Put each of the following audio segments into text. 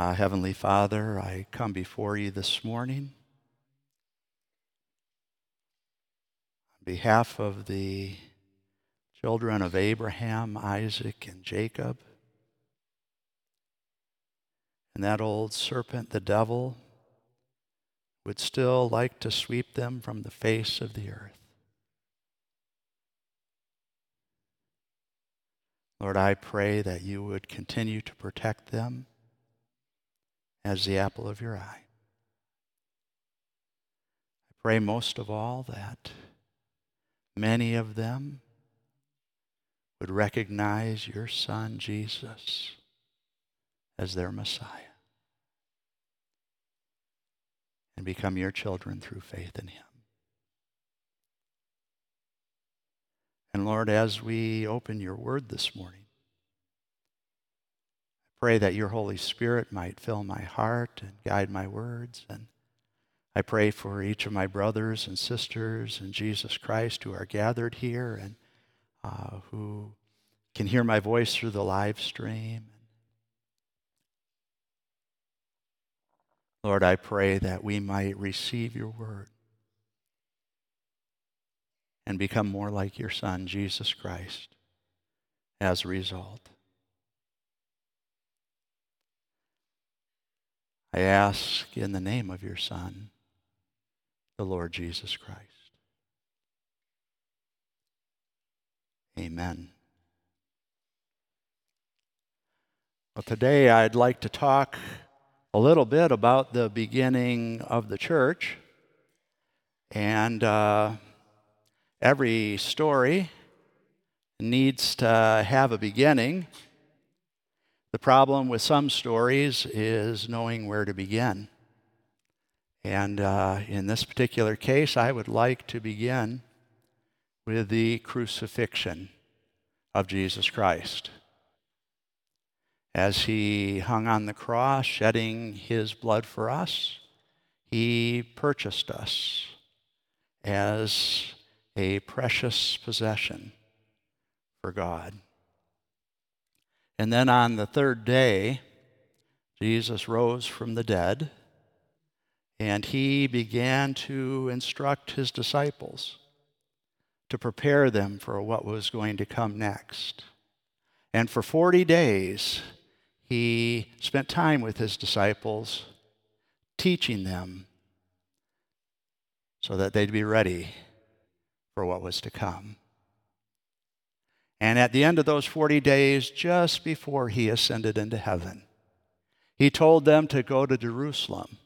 Uh, Heavenly Father, I come before you this morning on behalf of the children of Abraham, Isaac, and Jacob, and that old serpent, the devil, would still like to sweep them from the face of the earth. Lord, I pray that you would continue to protect them as the apple of your eye. I pray most of all that many of them would recognize your Son, Jesus, as their Messiah and become your children through faith in him. And Lord, as we open your word this morning, pray that your Holy Spirit might fill my heart and guide my words. And I pray for each of my brothers and sisters in Jesus Christ who are gathered here and uh, who can hear my voice through the live stream. Lord, I pray that we might receive your word and become more like your Son, Jesus Christ, as a result. I ask in the name of your Son, the Lord Jesus Christ. Amen. Well, today I'd like to talk a little bit about the beginning of the church. And uh, every story needs to have a beginning. The problem with some stories is knowing where to begin. And uh, in this particular case, I would like to begin with the crucifixion of Jesus Christ. As he hung on the cross, shedding his blood for us, he purchased us as a precious possession for God. And then on the third day, Jesus rose from the dead, and he began to instruct his disciples to prepare them for what was going to come next. And for 40 days, he spent time with his disciples, teaching them so that they'd be ready for what was to come. And at the end of those 40 days, just before he ascended into heaven, he told them to go to Jerusalem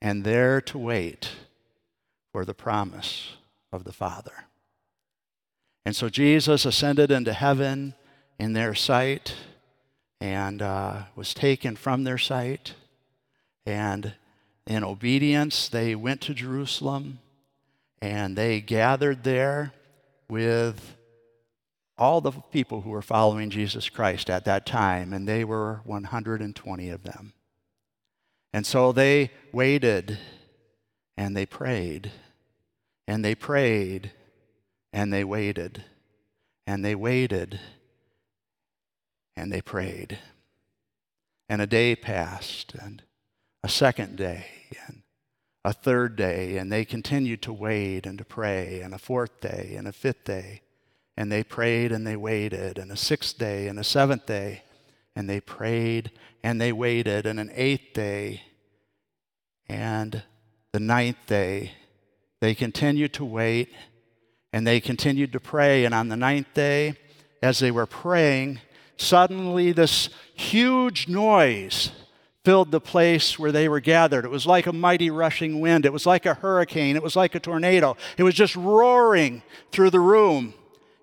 and there to wait for the promise of the Father. And so Jesus ascended into heaven in their sight and uh, was taken from their sight. And in obedience, they went to Jerusalem and they gathered there with all the people who were following Jesus Christ at that time, and they were 120 of them. And so they waited and they prayed and they prayed and they waited and they waited and they prayed. And a day passed and a second day and a third day, and they continued to wait and to pray, and a fourth day and a fifth day and they prayed and they waited, and a sixth day and a seventh day, and they prayed and they waited, and an eighth day and the ninth day. They continued to wait and they continued to pray. And on the ninth day, as they were praying, suddenly this huge noise filled the place where they were gathered. It was like a mighty rushing wind, it was like a hurricane, it was like a tornado. It was just roaring through the room.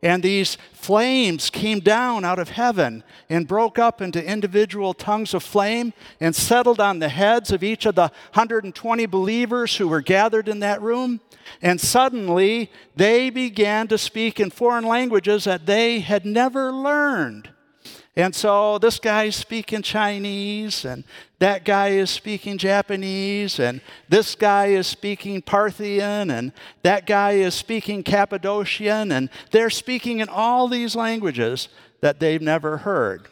And these flames came down out of heaven and broke up into individual tongues of flame and settled on the heads of each of the 120 believers who were gathered in that room. And suddenly they began to speak in foreign languages that they had never learned. And so this guy is speaking Chinese, and that guy is speaking Japanese, and this guy is speaking Parthian, and that guy is speaking Cappadocian, and they're speaking in all these languages that they've never heard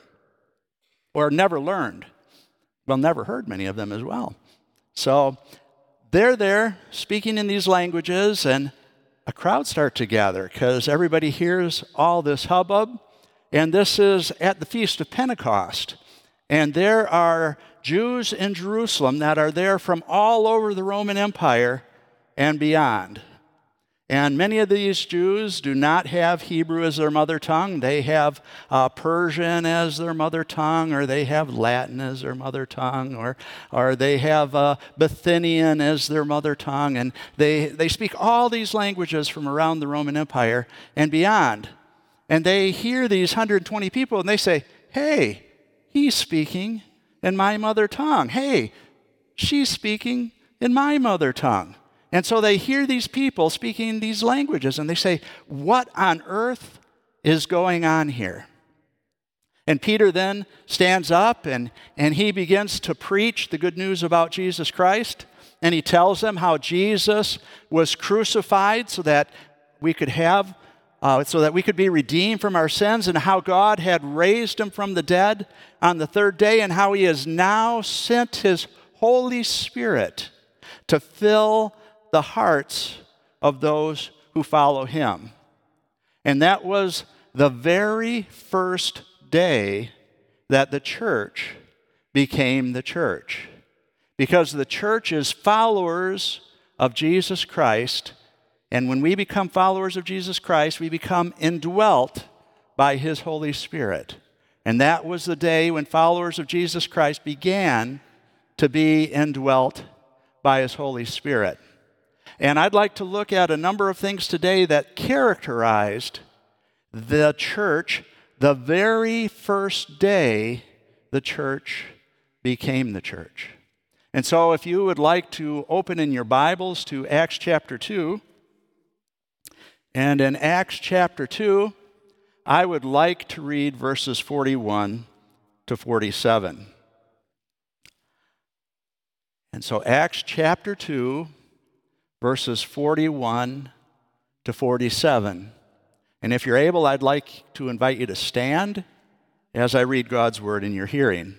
or never learned. Well, never heard many of them as well. So they're there speaking in these languages, and a crowd starts to gather because everybody hears all this hubbub and this is at the Feast of Pentecost. And there are Jews in Jerusalem that are there from all over the Roman Empire and beyond. And many of these Jews do not have Hebrew as their mother tongue. They have uh, Persian as their mother tongue, or they have Latin as their mother tongue, or, or they have uh, Bithynian as their mother tongue. And they, they speak all these languages from around the Roman Empire and beyond and they hear these 120 people and they say, Hey, he's speaking in my mother tongue. Hey, she's speaking in my mother tongue. And so they hear these people speaking these languages and they say, What on earth is going on here? And Peter then stands up and, and he begins to preach the good news about Jesus Christ. And he tells them how Jesus was crucified so that we could have uh, so that we could be redeemed from our sins, and how God had raised him from the dead on the third day, and how he has now sent his Holy Spirit to fill the hearts of those who follow him. And that was the very first day that the church became the church. Because the church is followers of Jesus Christ and when we become followers of Jesus Christ, we become indwelt by His Holy Spirit. And that was the day when followers of Jesus Christ began to be indwelt by His Holy Spirit. And I'd like to look at a number of things today that characterized the church the very first day the church became the church. And so, if you would like to open in your Bibles to Acts chapter 2, and in Acts chapter 2, I would like to read verses 41 to 47. And so, Acts chapter 2, verses 41 to 47. And if you're able, I'd like to invite you to stand as I read God's word in your hearing.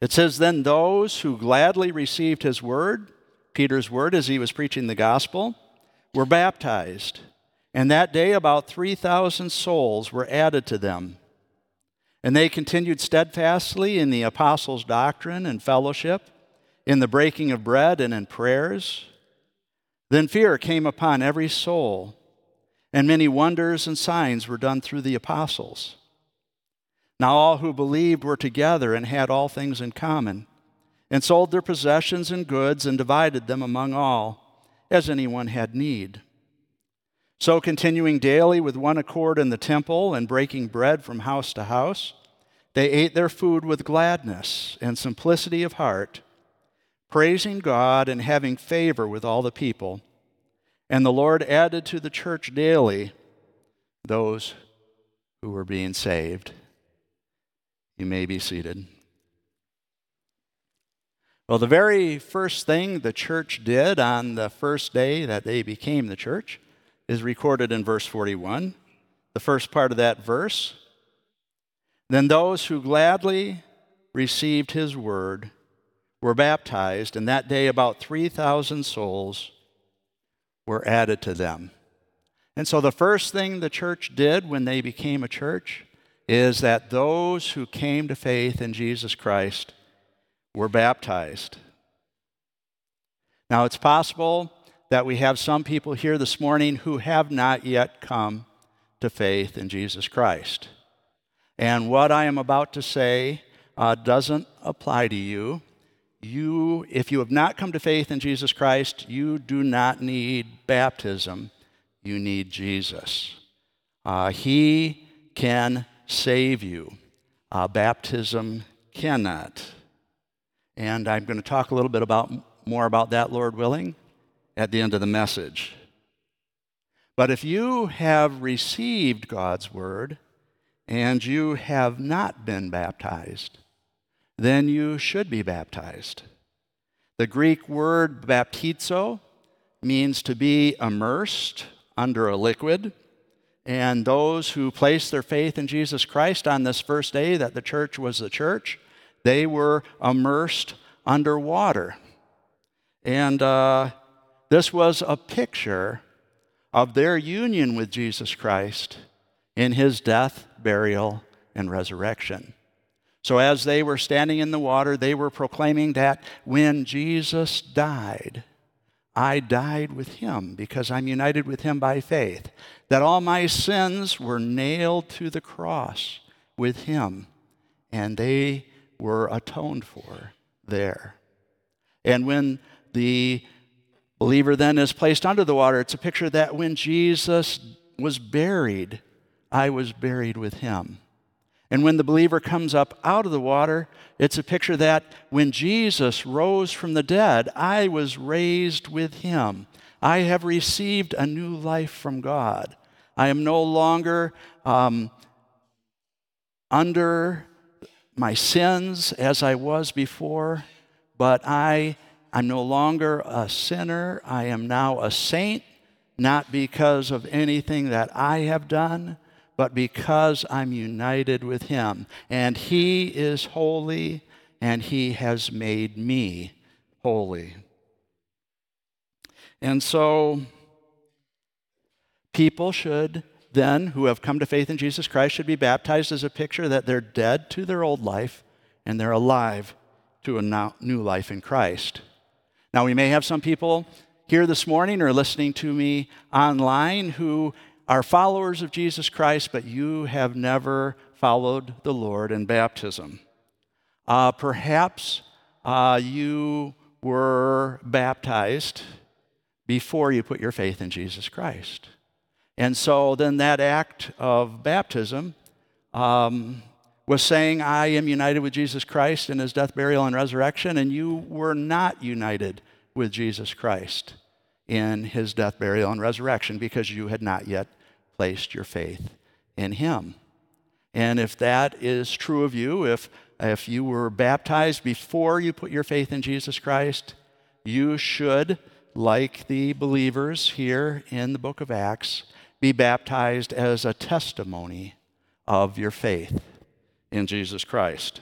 It says, Then those who gladly received his word, Peter's word as he was preaching the gospel, were baptized. And that day, about 3,000 souls were added to them. And they continued steadfastly in the apostles' doctrine and fellowship, in the breaking of bread and in prayers. Then fear came upon every soul, and many wonders and signs were done through the apostles. Now all who believed were together and had all things in common and sold their possessions and goods and divided them among all, as anyone had need. So, continuing daily with one accord in the temple and breaking bread from house to house, they ate their food with gladness and simplicity of heart, praising God and having favor with all the people. And the Lord added to the church daily those who were being saved. You may be seated. Well, the very first thing the church did on the first day that they became the church is recorded in verse 41. The first part of that verse. Then those who gladly received his word were baptized, and that day about 3,000 souls were added to them. And so the first thing the church did when they became a church is that those who came to faith in Jesus Christ were baptized. Now, it's possible that we have some people here this morning who have not yet come to faith in Jesus Christ. And what I am about to say uh, doesn't apply to you. You, if you have not come to faith in Jesus Christ, you do not need baptism you need Jesus. Uh, he can save you. Uh, baptism cannot. And I'm going to talk a little bit about more about that, Lord willing, at the end of the message. But if you have received God's word and you have not been baptized, then you should be baptized. The Greek word baptizo means to be immersed under a liquid. And those who placed their faith in Jesus Christ on this first day that the church was the church, they were immersed under water. And uh, this was a picture of their union with Jesus Christ in his death, burial, and resurrection. So, as they were standing in the water, they were proclaiming that when Jesus died, I died with him because I'm united with him by faith, that all my sins were nailed to the cross with him, and they were atoned for there. And when the believer then is placed under the water, it's a picture that when Jesus was buried, I was buried with him. And when the believer comes up out of the water, it's a picture that when Jesus rose from the dead, I was raised with him. I have received a new life from God. I am no longer um, under my sins as I was before, but I am no longer a sinner. I am now a saint, not because of anything that I have done but because I'm united with Him. And He is holy, and He has made me holy. And so, people should then, who have come to faith in Jesus Christ, should be baptized as a picture that they're dead to their old life and they're alive to a new life in Christ. Now, we may have some people here this morning or listening to me online who are followers of Jesus Christ, but you have never followed the Lord in baptism. Uh, perhaps uh, you were baptized before you put your faith in Jesus Christ. And so then that act of baptism um, was saying, I am united with Jesus Christ in his death, burial, and resurrection, and you were not united with Jesus Christ in his death, burial, and resurrection because you had not yet placed your faith in Him. And if that is true of you, if, if you were baptized before you put your faith in Jesus Christ, you should, like the believers here in the book of Acts, be baptized as a testimony of your faith in Jesus Christ.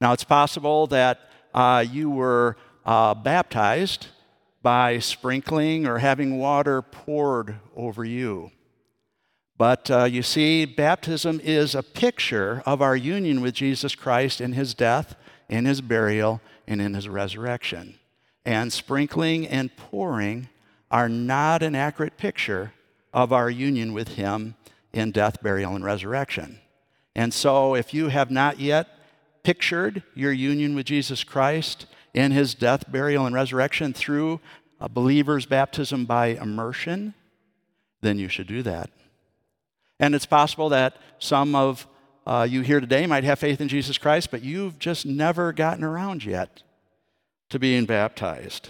Now, it's possible that uh, you were uh, baptized by sprinkling or having water poured over you. But uh, you see, baptism is a picture of our union with Jesus Christ in his death, in his burial, and in his resurrection. And sprinkling and pouring are not an accurate picture of our union with him in death, burial, and resurrection. And so, if you have not yet pictured your union with Jesus Christ in his death, burial, and resurrection through a believer's baptism by immersion, then you should do that. And it's possible that some of uh, you here today might have faith in Jesus Christ, but you've just never gotten around yet to being baptized.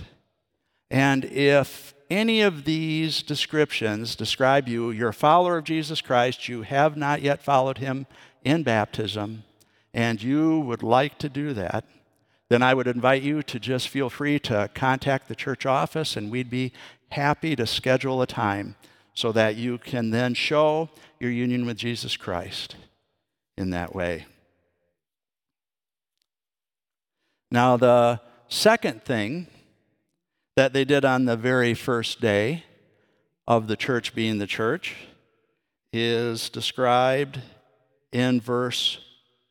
And if any of these descriptions describe you, you're a follower of Jesus Christ, you have not yet followed him in baptism, and you would like to do that, then I would invite you to just feel free to contact the church office, and we'd be happy to schedule a time so that you can then show your union with Jesus Christ in that way. Now, the second thing that they did on the very first day of the church being the church is described in verse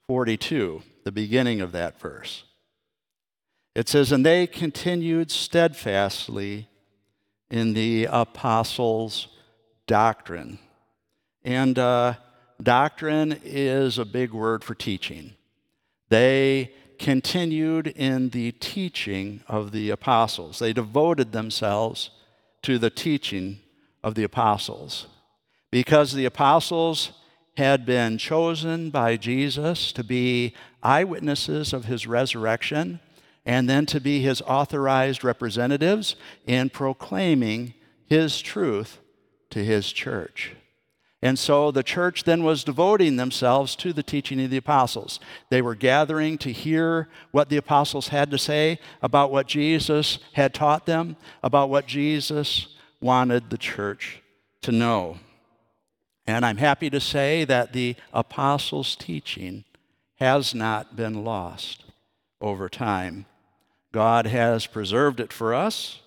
42, the beginning of that verse. It says, And they continued steadfastly in the apostles' doctrine. And uh, doctrine is a big word for teaching. They continued in the teaching of the apostles, they devoted themselves to the teaching of the apostles because the apostles had been chosen by Jesus to be eyewitnesses of his resurrection and then to be his authorized representatives in proclaiming his truth to his church. And so the church then was devoting themselves to the teaching of the apostles. They were gathering to hear what the apostles had to say about what Jesus had taught them, about what Jesus wanted the church to know. And I'm happy to say that the apostles' teaching has not been lost over time. God has preserved it for us.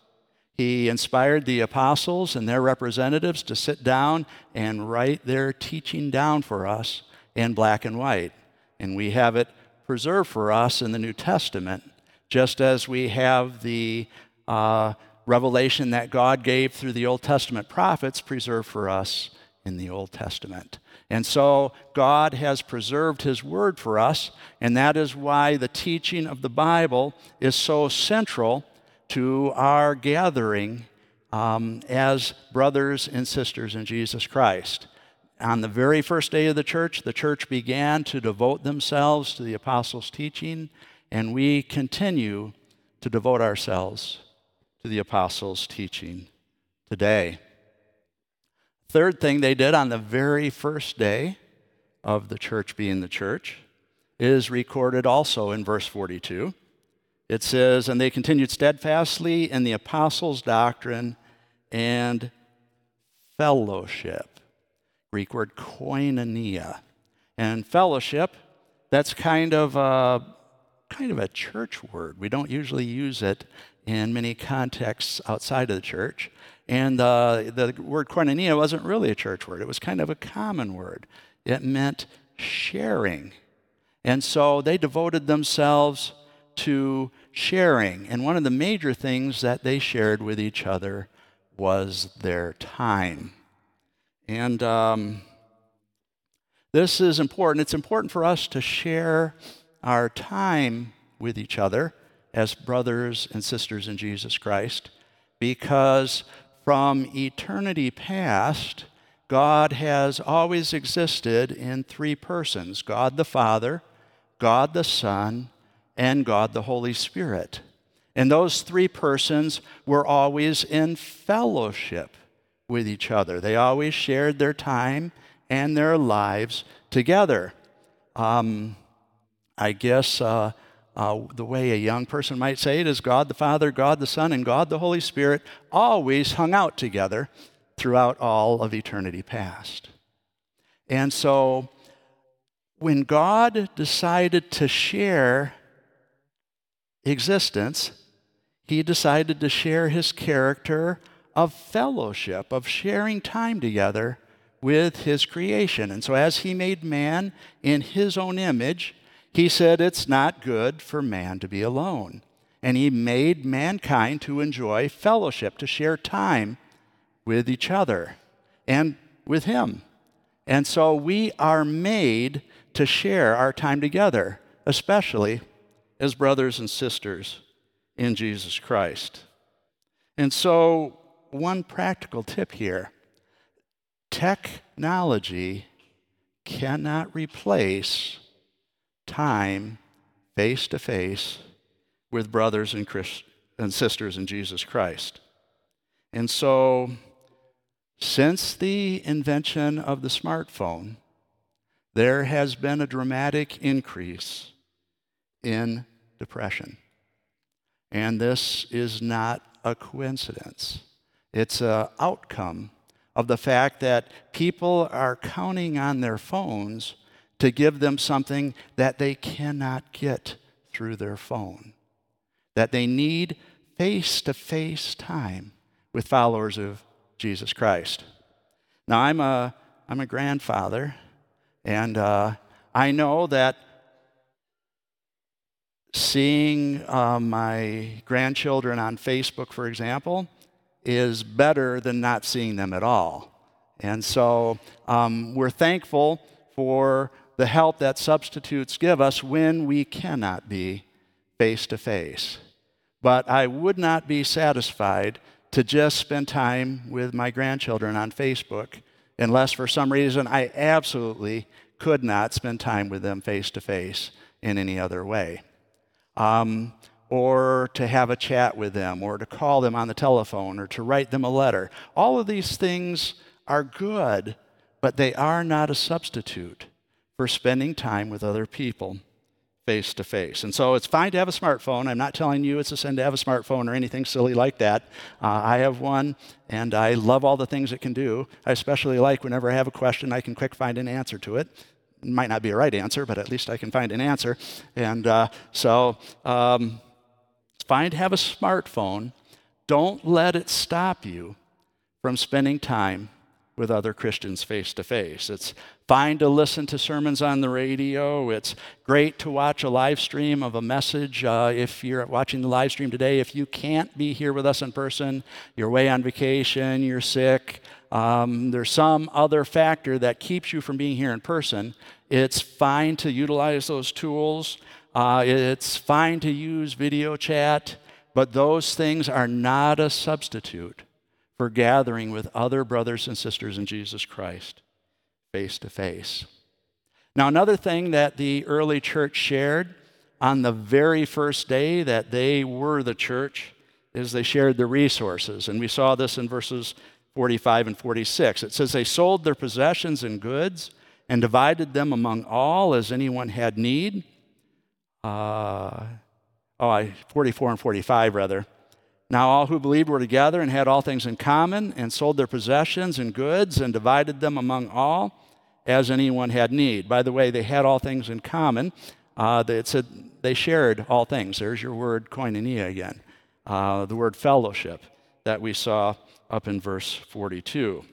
He inspired the apostles and their representatives to sit down and write their teaching down for us in black and white. And we have it preserved for us in the New Testament, just as we have the uh, revelation that God gave through the Old Testament prophets preserved for us in the Old Testament. And so God has preserved His Word for us, and that is why the teaching of the Bible is so central to our gathering um, as brothers and sisters in Jesus Christ. On the very first day of the church, the church began to devote themselves to the apostles' teaching, and we continue to devote ourselves to the apostles' teaching today. Third thing they did on the very first day of the church being the church is recorded also in verse 42. It says, And they continued steadfastly in the apostles' doctrine and fellowship. Greek word koinonia. And fellowship, that's kind of a, kind of a church word. We don't usually use it in many contexts outside of the church. And uh, the word koinonia wasn't really a church word, it was kind of a common word. It meant sharing. And so they devoted themselves to sharing. And one of the major things that they shared with each other was their time. And um, this is important. It's important for us to share our time with each other as brothers and sisters in Jesus Christ because from eternity past, God has always existed in three persons God the Father, God the Son, and God the Holy Spirit. And those three persons were always in fellowship with each other. They always shared their time and their lives together. Um, I guess uh, uh, the way a young person might say it is God the Father, God the Son, and God the Holy Spirit always hung out together throughout all of eternity past. And so when God decided to share existence, he decided to share his character of fellowship, of sharing time together with his creation. And so, as he made man in his own image, he said it's not good for man to be alone. And he made mankind to enjoy fellowship, to share time with each other and with him. And so we are made to share our time together, especially as brothers and sisters in Jesus Christ. And so, one practical tip here technology cannot replace time face to face with brothers and, Christ- and sisters in Jesus Christ. And so, since the invention of the smartphone, there has been a dramatic increase in depression. And this is not a coincidence. It's an outcome of the fact that people are counting on their phones to give them something that they cannot get through their phone, that they need face to face time with followers of Jesus Christ. Now, I'm a, I'm a grandfather, and uh, I know that seeing uh, my grandchildren on Facebook, for example, is better than not seeing them at all. And so um, we're thankful for the help that substitutes give us when we cannot be face to face. But I would not be satisfied to just spend time with my grandchildren on Facebook unless for some reason I absolutely could not spend time with them face to face in any other way. Um, or to have a chat with them, or to call them on the telephone, or to write them a letter. All of these things are good, but they are not a substitute for spending time with other people face to face. And so it's fine to have a smartphone. I'm not telling you it's a sin to have a smartphone or anything silly like that. Uh, I have one, and I love all the things it can do. I especially like whenever I have a question, I can quick find an answer to it. Might not be a right answer, but at least I can find an answer. And uh, so um, it's fine to have a smartphone. Don't let it stop you from spending time with other Christians face to face. It's fine to listen to sermons on the radio. It's great to watch a live stream of a message. Uh, if you're watching the live stream today, if you can't be here with us in person, you're away on vacation, you're sick, um, there's some other factor that keeps you from being here in person, it's fine to utilize those tools. Uh, it's fine to use video chat, but those things are not a substitute for gathering with other brothers and sisters in Jesus Christ face to face. Now, another thing that the early church shared on the very first day that they were the church is they shared the resources. And we saw this in verses 45 and 46. It says, They sold their possessions and goods and divided them among all as anyone had need. Uh, oh, 44 and 45, rather. Now all who believed were together and had all things in common, and sold their possessions and goods, and divided them among all as anyone had need. By the way, they had all things in common. Uh, it said they shared all things. There's your word koinonia again, uh, the word fellowship that we saw up in verse 42.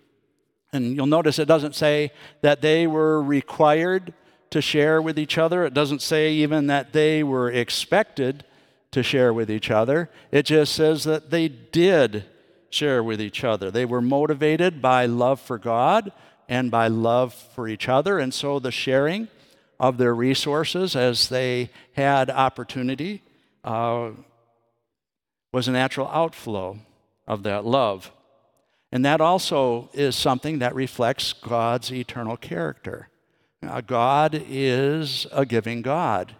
And you'll notice it doesn't say that they were required to share with each other. It doesn't say even that they were expected to share with each other. It just says that they did share with each other. They were motivated by love for God and by love for each other. And so the sharing of their resources as they had opportunity uh, was a natural outflow of that love. And that also is something that reflects God's eternal character. Uh, God is a giving God.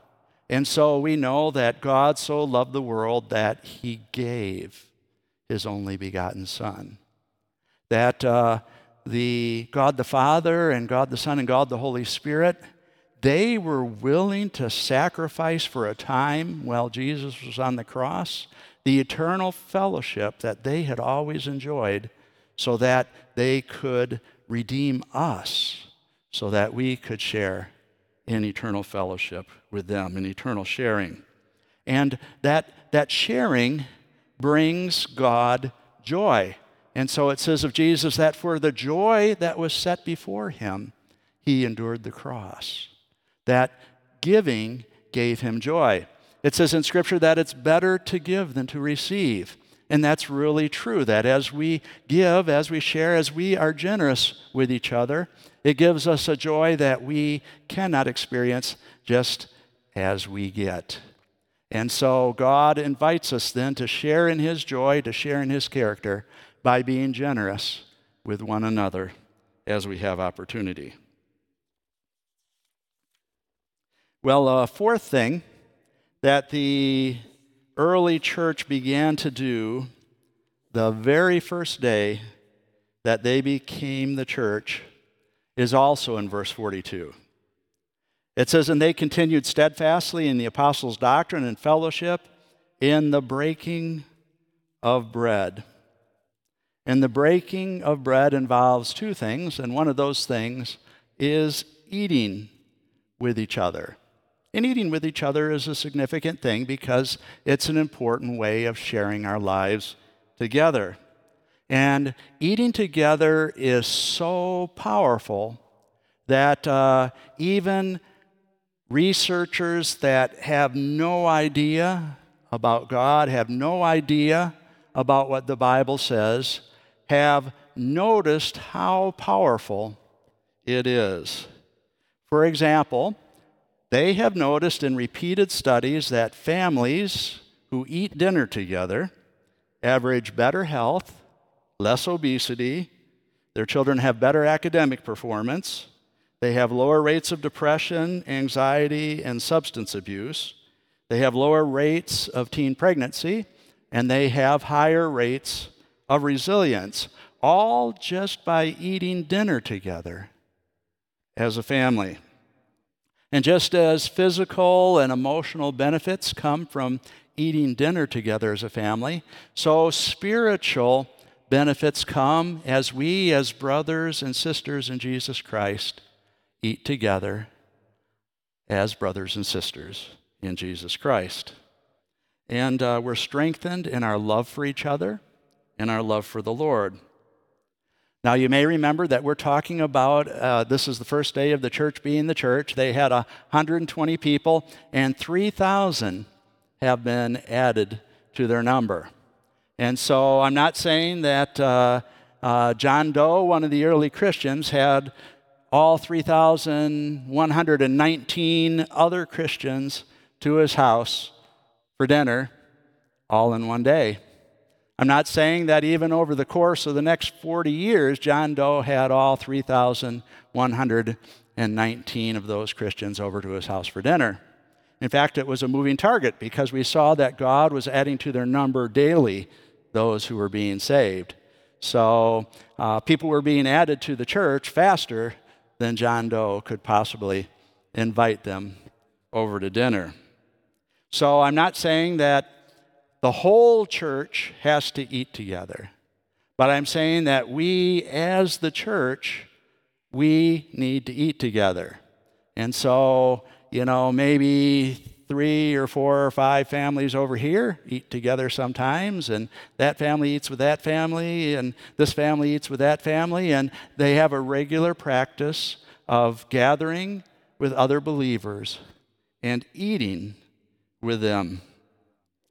And so we know that God so loved the world that he gave his only begotten Son. That uh, the God the Father and God the Son and God the Holy Spirit, they were willing to sacrifice for a time while Jesus was on the cross the eternal fellowship that they had always enjoyed so that they could redeem us, so that we could share in eternal fellowship with them, in eternal sharing. And that, that sharing brings God joy. And so it says of Jesus that for the joy that was set before him, he endured the cross. That giving gave him joy. It says in Scripture that it's better to give than to receive. And that's really true, that as we give, as we share, as we are generous with each other, it gives us a joy that we cannot experience just as we get. And so God invites us then to share in His joy, to share in His character by being generous with one another as we have opportunity. Well, a fourth thing that the early church began to do the very first day that they became the church is also in verse 42. It says, And they continued steadfastly in the apostles' doctrine and fellowship, in the breaking of bread. And the breaking of bread involves two things, and one of those things is eating with each other. And eating with each other is a significant thing because it's an important way of sharing our lives together. And eating together is so powerful that uh, even researchers that have no idea about God, have no idea about what the Bible says, have noticed how powerful it is. For example, they have noticed in repeated studies that families who eat dinner together average better health, less obesity, their children have better academic performance, they have lower rates of depression, anxiety, and substance abuse, they have lower rates of teen pregnancy, and they have higher rates of resilience, all just by eating dinner together as a family. And just as physical and emotional benefits come from eating dinner together as a family, so spiritual benefits come as we, as brothers and sisters in Jesus Christ, eat together as brothers and sisters in Jesus Christ. And uh, we're strengthened in our love for each other and our love for the Lord. Now, you may remember that we're talking about uh, this is the first day of the church being the church. They had 120 people, and 3,000 have been added to their number. And so I'm not saying that uh, uh, John Doe, one of the early Christians, had all 3,119 other Christians to his house for dinner all in one day. I'm not saying that even over the course of the next 40 years, John Doe had all 3,119 of those Christians over to his house for dinner. In fact, it was a moving target because we saw that God was adding to their number daily those who were being saved. So uh, people were being added to the church faster than John Doe could possibly invite them over to dinner. So I'm not saying that the whole church has to eat together. But I'm saying that we, as the church, we need to eat together. And so, you know, maybe three or four or five families over here eat together sometimes, and that family eats with that family, and this family eats with that family, and they have a regular practice of gathering with other believers and eating with them.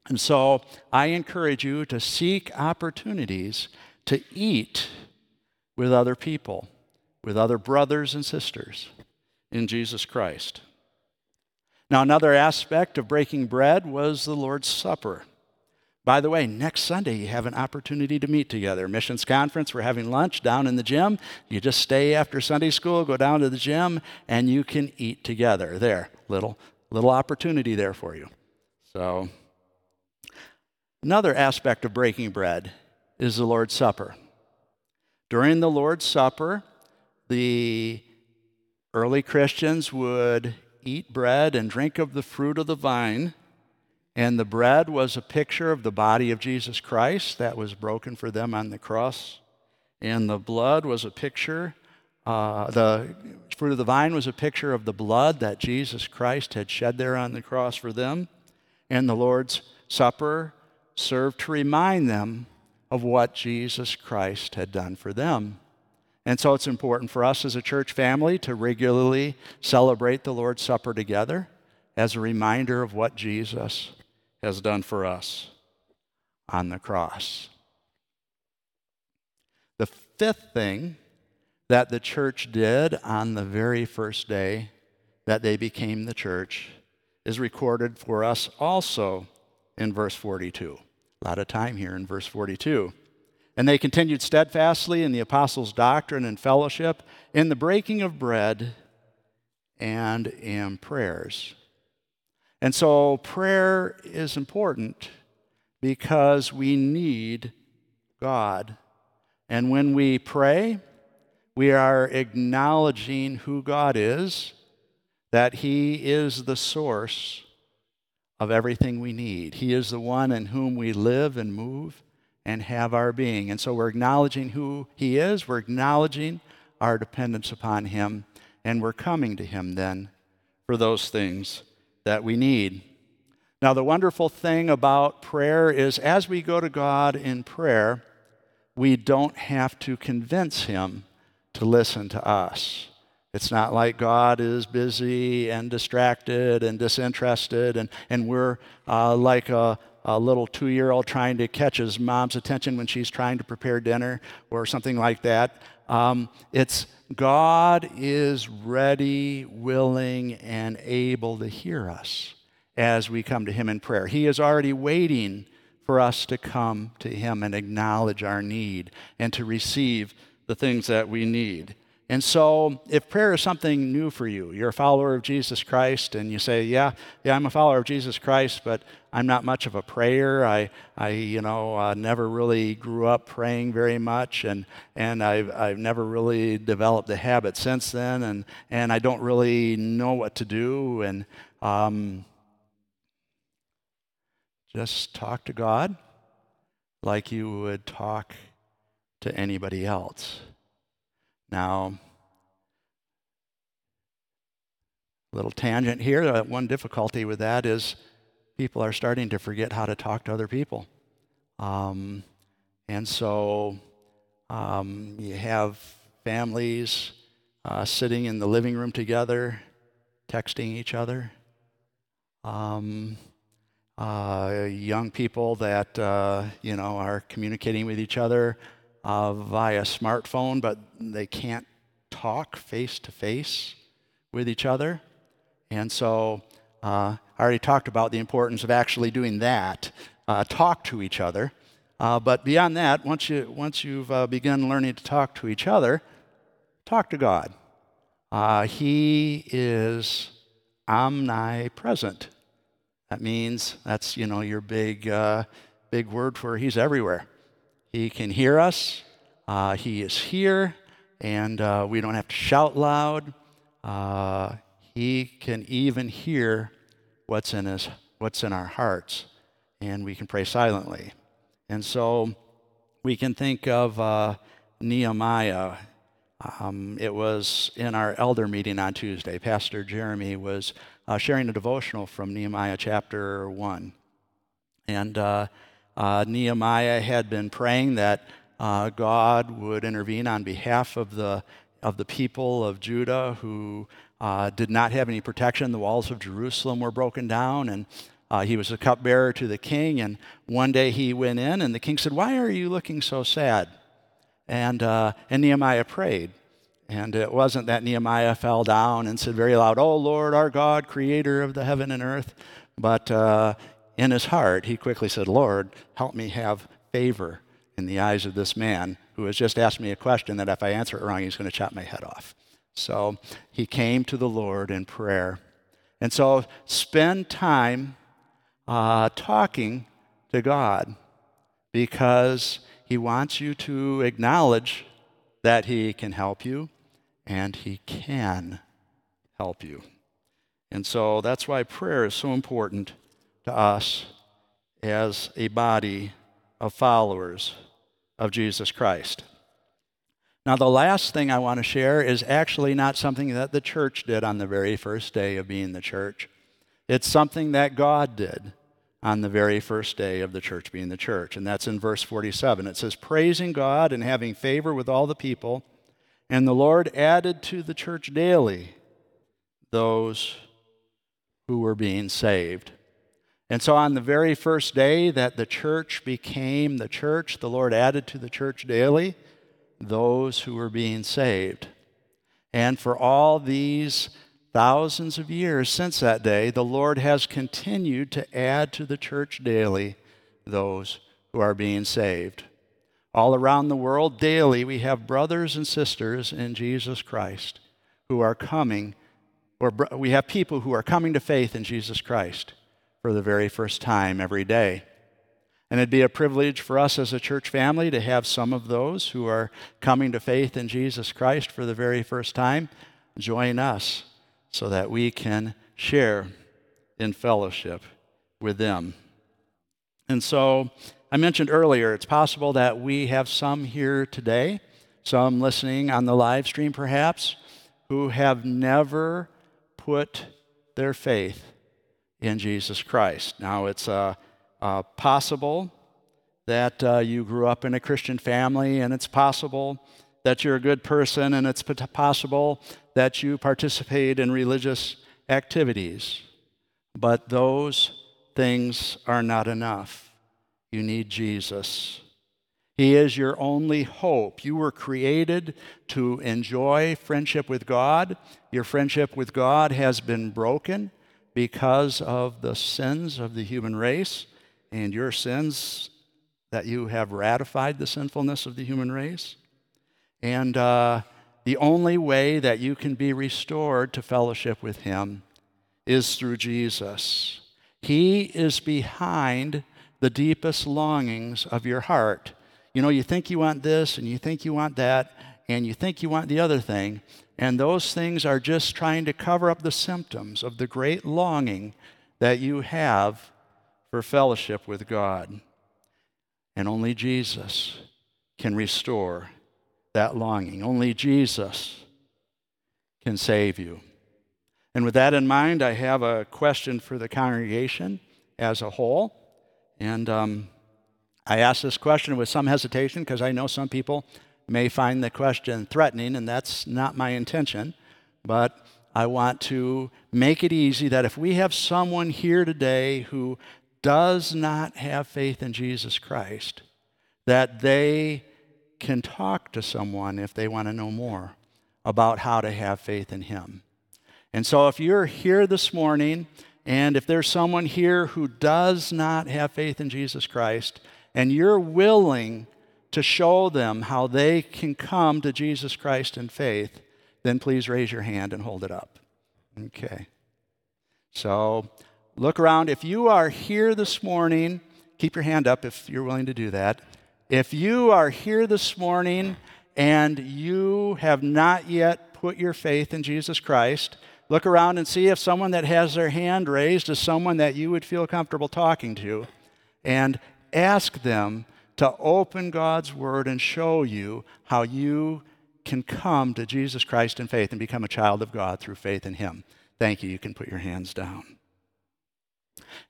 And so I encourage you to seek opportunities to eat with other people, with other brothers and sisters in Jesus Christ. Now, another aspect of breaking bread was the Lord's Supper. By the way, next Sunday you have an opportunity to meet together. Missions conference, we're having lunch down in the gym. You just stay after Sunday school, go down to the gym, and you can eat together. There, little little opportunity there for you. So, Another aspect of breaking bread is the Lord's Supper. During the Lord's Supper, the early Christians would eat bread and drink of the fruit of the vine. And the bread was a picture of the body of Jesus Christ that was broken for them on the cross. And the blood was a picture, uh, the fruit of the vine was a picture of the blood that Jesus Christ had shed there on the cross for them. And the Lord's Supper served to remind them of what Jesus Christ had done for them. And so it's important for us as a church family to regularly celebrate the Lord's Supper together as a reminder of what Jesus has done for us on the cross. The fifth thing that the church did on the very first day that they became the church is recorded for us also in verse 42. A lot of time here in verse 42. And they continued steadfastly in the apostles' doctrine and fellowship, in the breaking of bread, and in prayers. And so prayer is important because we need God. And when we pray, we are acknowledging who God is, that He is the source of everything we need. He is the one in whom we live and move and have our being. And so we're acknowledging who He is, we're acknowledging our dependence upon Him, and we're coming to Him then for those things that we need. Now, the wonderful thing about prayer is as we go to God in prayer, we don't have to convince Him to listen to us. It's not like God is busy and distracted and disinterested, and, and we're uh, like a, a little two year old trying to catch his mom's attention when she's trying to prepare dinner or something like that. Um, it's God is ready, willing, and able to hear us as we come to Him in prayer. He is already waiting for us to come to Him and acknowledge our need and to receive the things that we need. And so, if prayer is something new for you, you're a follower of Jesus Christ, and you say, "Yeah, yeah, I'm a follower of Jesus Christ, but I'm not much of a prayer. I, I, you know, uh, never really grew up praying very much, and and I've I've never really developed the habit since then, and and I don't really know what to do, and um, just talk to God like you would talk to anybody else." Now, a little tangent here. Uh, one difficulty with that is people are starting to forget how to talk to other people. Um, and so um, you have families uh, sitting in the living room together, texting each other. Um, uh, young people that uh, you know are communicating with each other uh, via smartphone, but they can't talk face to face with each other. And so uh, I already talked about the importance of actually doing that, uh, talk to each other. Uh, but beyond that, once, you, once you've uh, begun learning to talk to each other, talk to God. Uh, he is omnipresent. That means that's, you know, your big, big word for He's everywhere. He can hear us. Uh, he is here, and uh, we don't have to shout loud. Uh, he can even hear what's in his, what's in our hearts, and we can pray silently. And so we can think of uh, Nehemiah. Um, it was in our elder meeting on Tuesday. Pastor Jeremy was uh, sharing a devotional from Nehemiah chapter 1. And uh, Nehemiah had been praying that uh, God would intervene on behalf of the, of the people of Judah who uh, did not have any protection. The walls of Jerusalem were broken down, and uh, he was a cupbearer to the king. And one day he went in, and the king said, Why are you looking so sad? And, uh, and Nehemiah prayed. And it wasn't that Nehemiah fell down and said very loud, Oh Lord, our God, creator of the heaven and earth. But uh, in his heart, he quickly said, Lord, help me have favor in the eyes of this man who has just asked me a question that if I answer it wrong, he's going to chop my head off. So he came to the Lord in prayer. And so spend time uh, talking to God because he wants you to acknowledge that he can help you and he can help you. And so that's why prayer is so important to us as a body of followers of Jesus Christ. Now, the last thing I want to share is actually not something that the church did on the very first day of being the church. It's something that God did on the very first day of the church being the church. And that's in verse 47. It says, Praising God and having favor with all the people. And the Lord added to the church daily those who were being saved. And so, on the very first day that the church became the church, the Lord added to the church daily those who were being saved. And for all these thousands of years since that day, the Lord has continued to add to the church daily those who are being saved. All around the world, daily, we have brothers and sisters in Jesus Christ who are coming, or we have people who are coming to faith in Jesus Christ for the very first time every day. And it'd be a privilege for us as a church family to have some of those who are coming to faith in Jesus Christ for the very first time join us so that we can share in fellowship with them. And so I mentioned earlier, it's possible that we have some here today, some listening on the live stream perhaps, who have never put their faith in Jesus Christ. Now, it's uh, uh, possible that uh, you grew up in a Christian family, and it's possible that you're a good person, and it's possible that you participate in religious activities. But those things are not enough. You need Jesus. He is your only hope. You were created to enjoy friendship with God. Your friendship with God has been broken because of the sins of the human race. and your sins, that you have ratified the sinfulness of the human race. And uh, the only way that you can be restored to fellowship with Him is through Jesus. He is behind the deepest longings of your heart. You know, you think you want this and you think you want that and you think you want the other thing, and those things are just trying to cover up the symptoms of the great longing that you have for fellowship with God. And only Jesus can restore that longing. Only Jesus can save you. And with that in mind, I have a question for the congregation as a whole. And um, I ask this question with some hesitation because I know some people may find the question threatening, and that's not my intention. But I want to make it easy that if we have someone here today who does not have faith in Jesus Christ, that they can talk to someone if they want to know more about how to have faith in Him. And so, if you're here this morning, and if there's someone here who does not have faith in Jesus Christ, and you're willing to show them how they can come to Jesus Christ in faith, then please raise your hand and hold it up. Okay. So, look around. If you are here this morning, keep your hand up if you're willing to do that. If you are here this morning and you have not yet put your faith in Jesus Christ, look around and see if someone that has their hand raised is someone that you would feel comfortable talking to and ask them to open God's Word and show you how you can come to Jesus Christ in faith and become a child of God through faith in Him. Thank you. You can put your hands down.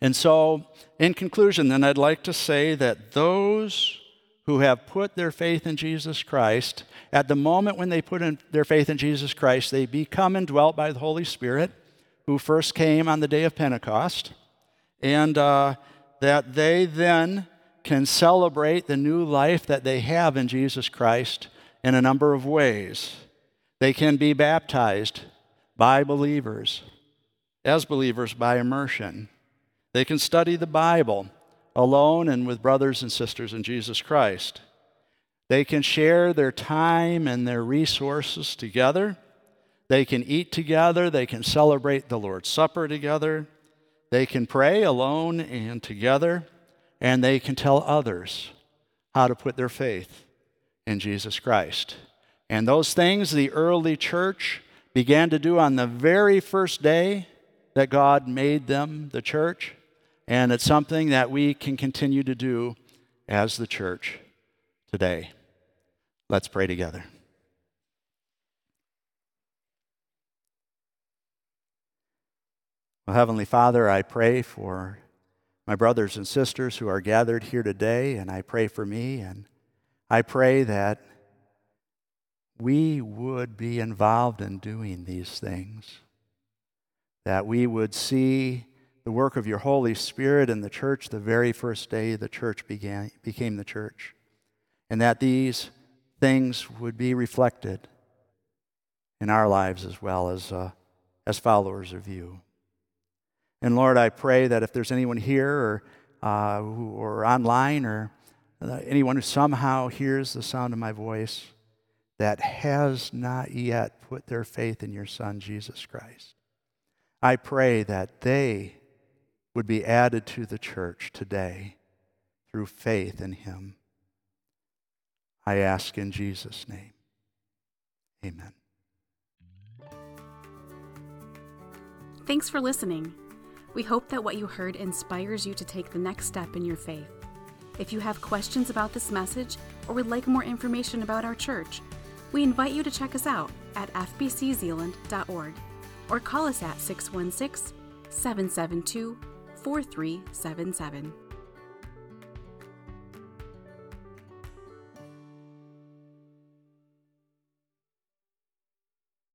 And so, in conclusion, then, I'd like to say that those who have put their faith in Jesus Christ, at the moment when they put in their faith in Jesus Christ, they become indwelt by the Holy Spirit, who first came on the day of Pentecost, and uh, that they then can celebrate the new life that they have in Jesus Christ in a number of ways. They can be baptized by believers, as believers by immersion. They can study the Bible alone and with brothers and sisters in Jesus Christ. They can share their time and their resources together. They can eat together. They can celebrate the Lord's Supper together. They can pray alone and together. And they can tell others how to put their faith in Jesus Christ. And those things the early church began to do on the very first day that God made them the church. And it's something that we can continue to do as the church today. Let's pray together. Well, Heavenly Father, I pray for my brothers and sisters who are gathered here today, and I pray for me, and I pray that we would be involved in doing these things, that we would see the work of your Holy Spirit in the church the very first day the church began, became the church. And that these things would be reflected in our lives as well as, uh, as followers of you. And Lord, I pray that if there's anyone here or, uh, or online or uh, anyone who somehow hears the sound of my voice that has not yet put their faith in your Son, Jesus Christ, I pray that they would be added to the church today through faith in him. I ask in Jesus' name. Amen. Thanks for listening. We hope that what you heard inspires you to take the next step in your faith. If you have questions about this message or would like more information about our church, we invite you to check us out at fbczeeland.org or call us at 616 772 4377.